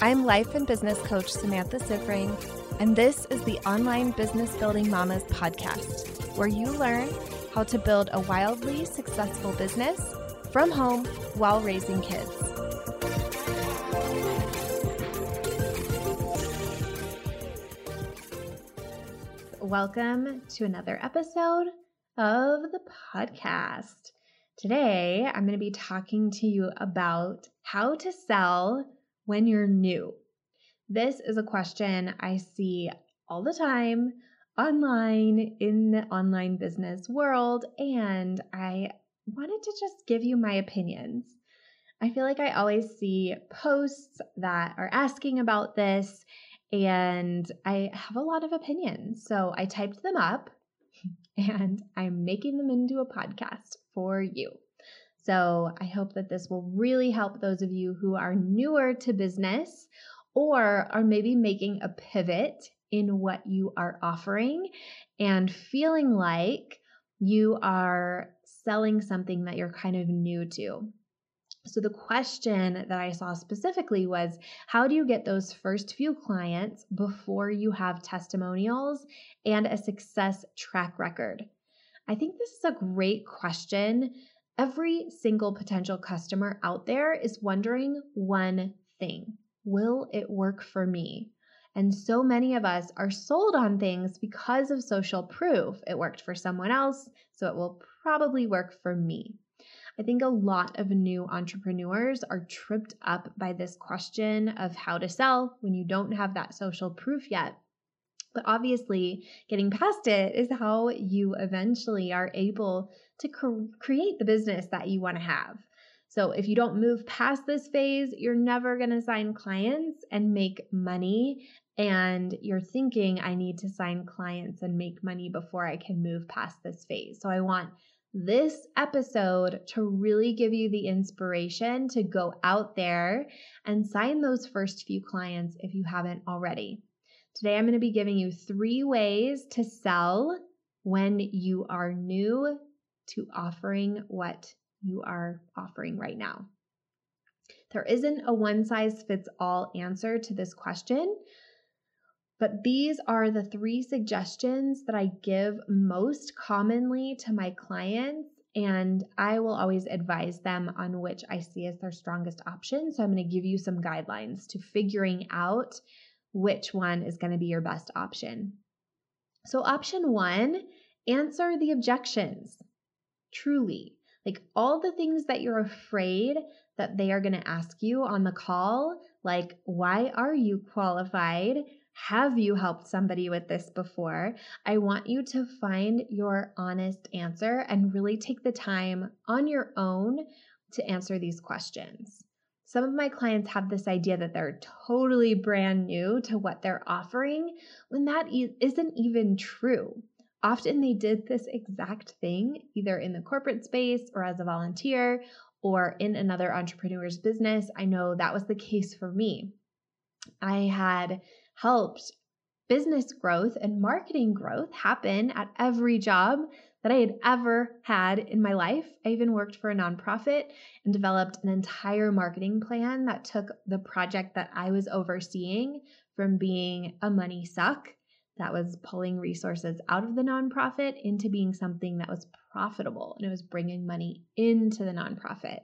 I'm life and business coach Samantha Siffring, and this is the Online Business Building Mamas podcast, where you learn how to build a wildly successful business from home while raising kids. Welcome to another episode of the podcast. Today, I'm going to be talking to you about how to sell when you're new. This is a question I see all the time online in the online business world, and I wanted to just give you my opinions. I feel like I always see posts that are asking about this, and I have a lot of opinions. So I typed them up and I'm making them into a podcast for you. So I hope that this will really help those of you who are newer to business or are maybe making a pivot in what you are offering and feeling like you are selling something that you're kind of new to. So, the question that I saw specifically was how do you get those first few clients before you have testimonials and a success track record? I think this is a great question Every single potential customer out there is wondering one thing Will it work for me? And so many of us are sold on things because of social proof. It worked for someone else, so it will probably work for me. I think a lot of new entrepreneurs are tripped up by this question of how to sell when you don't have that social proof yet. But obviously, getting past it is how you eventually are able to create the business that you want to have. So, if you don't move past this phase, you're never going to sign clients and make money. And you're thinking, I need to sign clients and make money before I can move past this phase. So, I want this episode to really give you the inspiration to go out there and sign those first few clients if you haven't already. Today, I'm going to be giving you three ways to sell when you are new to offering what you are offering right now. There isn't a one size fits all answer to this question, but these are the three suggestions that I give most commonly to my clients. And I will always advise them on which I see as their strongest option. So I'm going to give you some guidelines to figuring out which one is going to be your best option. So, option one answer the objections truly. Like all the things that you're afraid that they are going to ask you on the call, like, why are you qualified? Have you helped somebody with this before? I want you to find your honest answer and really take the time on your own to answer these questions. Some of my clients have this idea that they're totally brand new to what they're offering when that isn't even true. Often they did this exact thing either in the corporate space or as a volunteer or in another entrepreneur's business. I know that was the case for me. I had helped business growth and marketing growth happen at every job that I had ever had in my life. I even worked for a nonprofit and developed an entire marketing plan that took the project that I was overseeing from being a money suck that was pulling resources out of the nonprofit into being something that was profitable and it was bringing money into the nonprofit.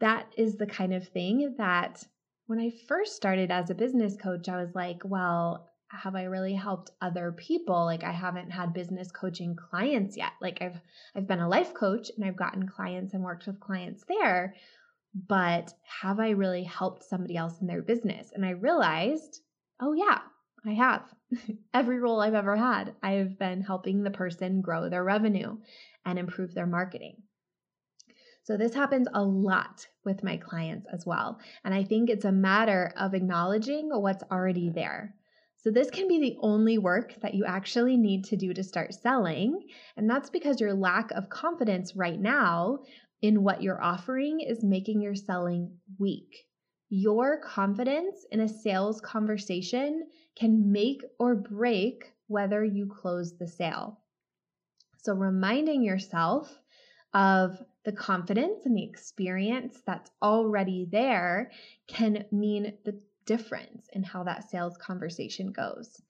That is the kind of thing that when I first started as a business coach, I was like, well, have I really helped other people? Like I haven't had business coaching clients yet. Like I've I've been a life coach and I've gotten clients and worked with clients there, but have I really helped somebody else in their business? And I realized, oh yeah, I have. Every role I've ever had, I've been helping the person grow their revenue and improve their marketing. So, this happens a lot with my clients as well. And I think it's a matter of acknowledging what's already there. So, this can be the only work that you actually need to do to start selling. And that's because your lack of confidence right now in what you're offering is making your selling weak. Your confidence in a sales conversation can make or break whether you close the sale. So, reminding yourself of the confidence and the experience that's already there can mean the difference in how that sales conversation goes.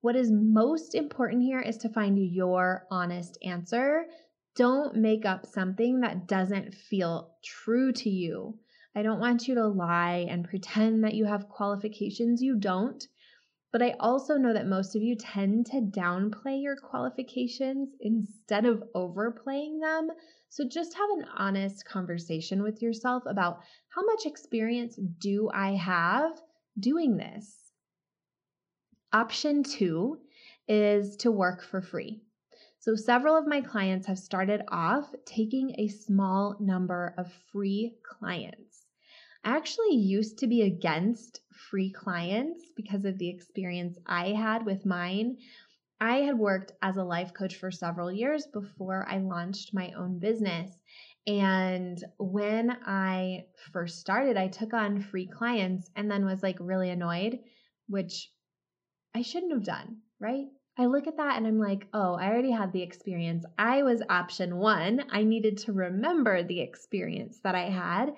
What is most important here is to find your honest answer. Don't make up something that doesn't feel true to you. I don't want you to lie and pretend that you have qualifications you don't. But I also know that most of you tend to downplay your qualifications instead of overplaying them. So just have an honest conversation with yourself about how much experience do I have doing this? Option two is to work for free. So, several of my clients have started off taking a small number of free clients. I actually used to be against free clients because of the experience I had with mine. I had worked as a life coach for several years before I launched my own business. And when I first started, I took on free clients and then was like really annoyed, which I shouldn't have done, right? I look at that and I'm like, oh, I already had the experience. I was option one. I needed to remember the experience that I had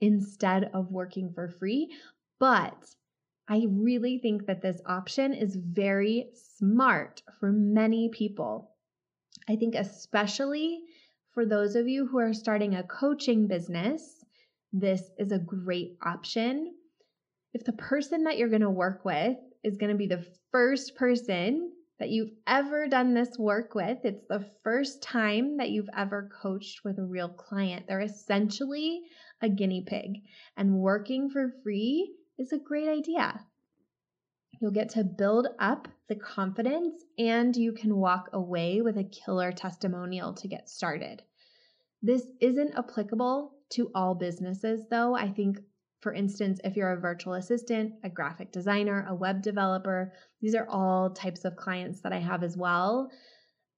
instead of working for free. But I really think that this option is very smart for many people. I think, especially for those of you who are starting a coaching business, this is a great option. If the person that you're going to work with is going to be the first person that you've ever done this work with, it's the first time that you've ever coached with a real client. They're essentially a guinea pig, and working for free is a great idea. You'll get to build up the confidence and you can walk away with a killer testimonial to get started. This isn't applicable to all businesses, though. I think, for instance, if you're a virtual assistant, a graphic designer, a web developer, these are all types of clients that I have as well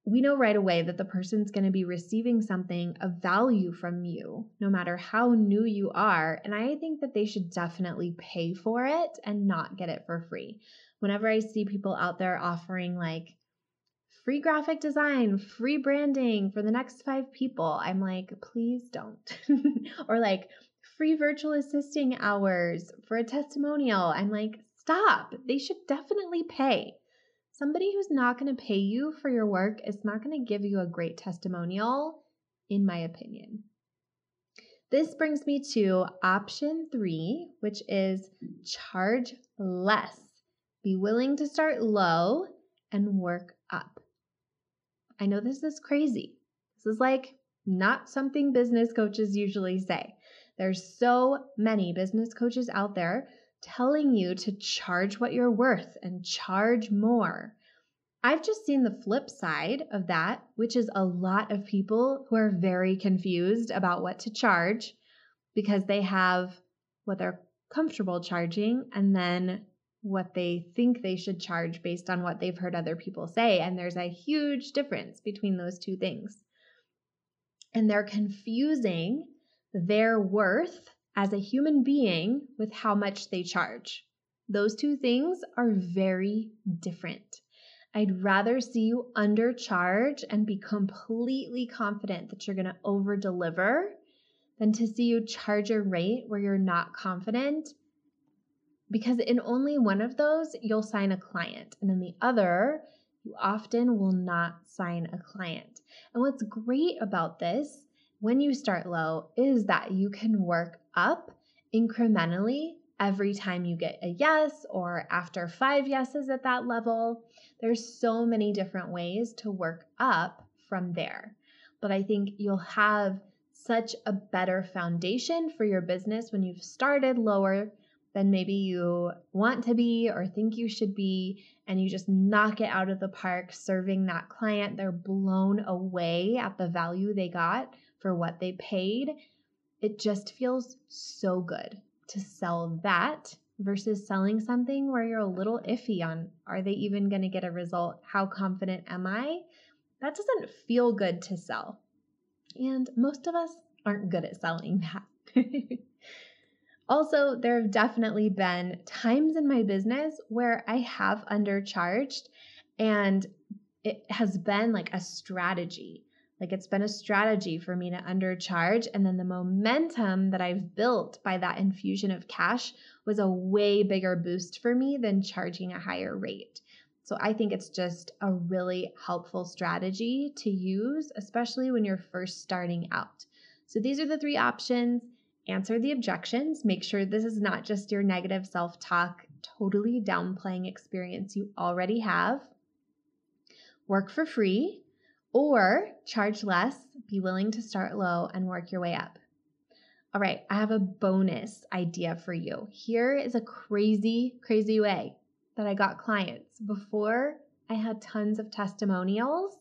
we know right away that the person's going to be receiving something of value from you, no matter how new you are. And I think that they should definitely pay for it and not get it for free. Whenever I see people out there offering like free graphic design, free branding for the next five people, I'm like, please don't. or like free virtual assisting hours for a testimonial, I'm like, stop. They should definitely pay. Somebody who's not going to pay you for your work is not going to give you a great testimonial, in my opinion. This brings me to option three, which is charge less. Be willing to start low and work up. I know this is crazy. This is like not something business coaches usually say. There's so many business coaches out there telling you to charge what you're worth and charge more. I've just seen the flip side of that, which is a lot of people who are very confused about what to charge because they have what they're comfortable charging and then what they think they should charge based on what they've heard other people say. And there's a huge difference between those two things. And they're confusing their worth as a human being with how much they charge. Those two things are very different. I'd rather see you undercharge and be completely confident that you're going to over deliver than to see you charge a rate where you're not confident. Because in only one of those, you'll sign a client, and in the other, you often will not sign a client. And what's great about this when you start low is that you can work up incrementally every time you get a yes or after five yeses at that level. There's so many different ways to work up from there. But I think you'll have such a better foundation for your business when you've started lower than maybe you want to be or think you should be, and you just knock it out of the park serving that client. They're blown away at the value they got for what they paid. It just feels so good to sell that versus selling something where you're a little iffy on are they even going to get a result? How confident am I? That doesn't feel good to sell. And most of us aren't good at selling that. also, there have definitely been times in my business where I have undercharged and it has been like a strategy. Like it's been a strategy for me to undercharge. And then the momentum that I've built by that infusion of cash was a way bigger boost for me than charging a higher rate. So I think it's just a really helpful strategy to use, especially when you're first starting out. So these are the three options. Answer the objections. Make sure this is not just your negative self talk, totally downplaying experience you already have. Work for free or charge less, be willing to start low and work your way up. All right, I have a bonus idea for you. Here is a crazy, crazy way that I got clients before I had tons of testimonials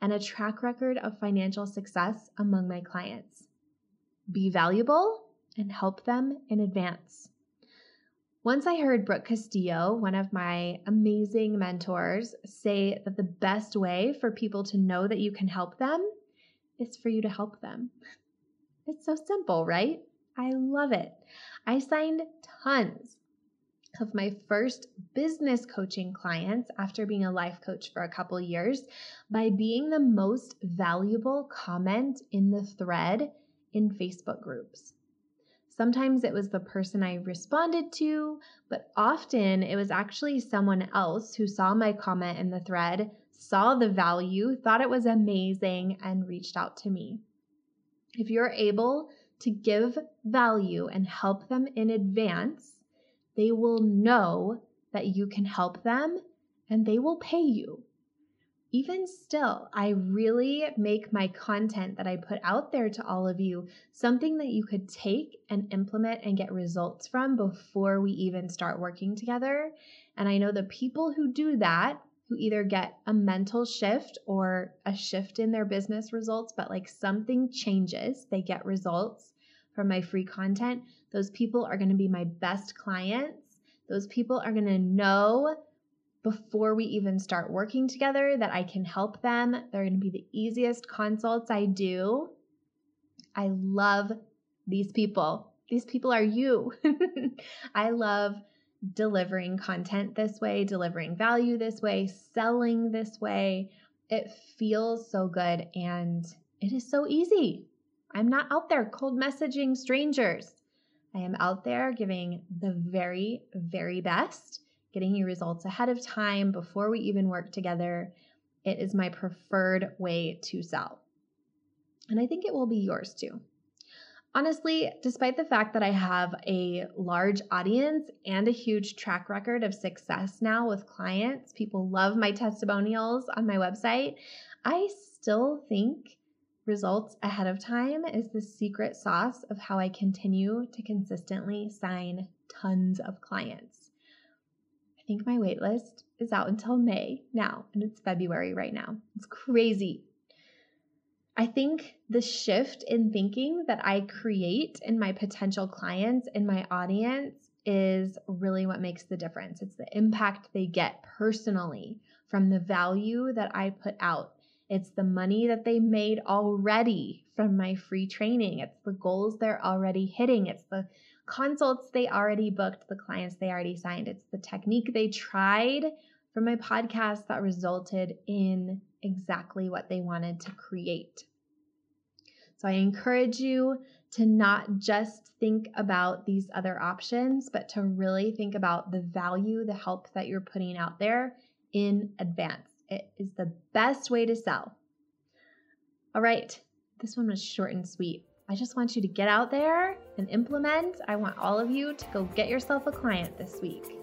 and a track record of financial success among my clients. Be valuable and help them in advance. Once I heard Brooke Castillo, one of my amazing mentors, say that the best way for people to know that you can help them is for you to help them. It's so simple, right? I love it. I signed tons of my first business coaching clients after being a life coach for a couple years by being the most valuable comment in the thread in Facebook groups. Sometimes it was the person I responded to, but often it was actually someone else who saw my comment in the thread, saw the value, thought it was amazing, and reached out to me. If you're able to give value and help them in advance, they will know that you can help them and they will pay you even still, I really make my content that I put out there to all of you something that you could take and implement and get results from before we even start working together. And I know the people who do that, who either get a mental shift or a shift in their business results, but like something changes, they get results from my free content. Those people are going to be my best clients. Those people are going to know before we even start working together that I can help them. They're going to be the easiest consults I do. I love these people. These people are you. I love delivering content this way, delivering value this way, selling this way. It feels so good and it is so easy. I'm not out there cold messaging strangers. I am out there giving the very, very best getting you results ahead of time before we even work together. It is my preferred way to sell. And I think it will be yours too. Honestly, despite the fact that I have a large audience and a huge track record of success now with clients, people love my testimonials on my website, I still think results ahead of time is the secret sauce of how I continue to consistently sign tons of clients think my wait list is out until May now, and it's February right now. It's crazy. I think the shift in thinking that I create in my potential clients, in my audience, is really what makes the difference. It's the impact they get personally from the value that I put out. It's the money that they made already from my free training. It's the goals they're already hitting. It's the consults they already booked, the clients they already signed. It's the technique they tried from my podcast that resulted in exactly what they wanted to create. So I encourage you to not just think about these other options, but to really think about the value, the help that you're putting out there in advance. It is the best way to sell. All right, this one was short and sweet. I just want you to get out there and implement. I want all of you to go get yourself a client this week.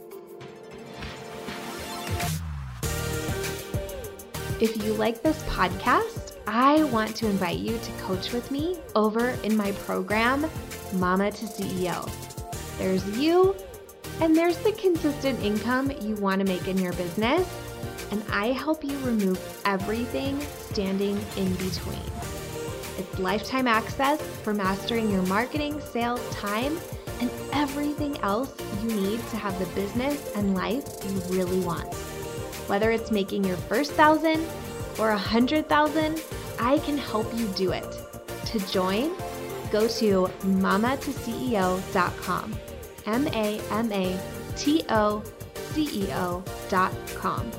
If you like this podcast, I want to invite you to coach with me over in my program, Mama to CEO. There's you, and there's the consistent income you want to make in your business, and I help you remove everything standing in between. It's lifetime access for mastering your marketing, sales, time, and everything else you need to have the business and life you really want. Whether it's making your first thousand or a hundred thousand, I can help you do it. To join, go to mamatoceo.com. M A M A T O C E O.com.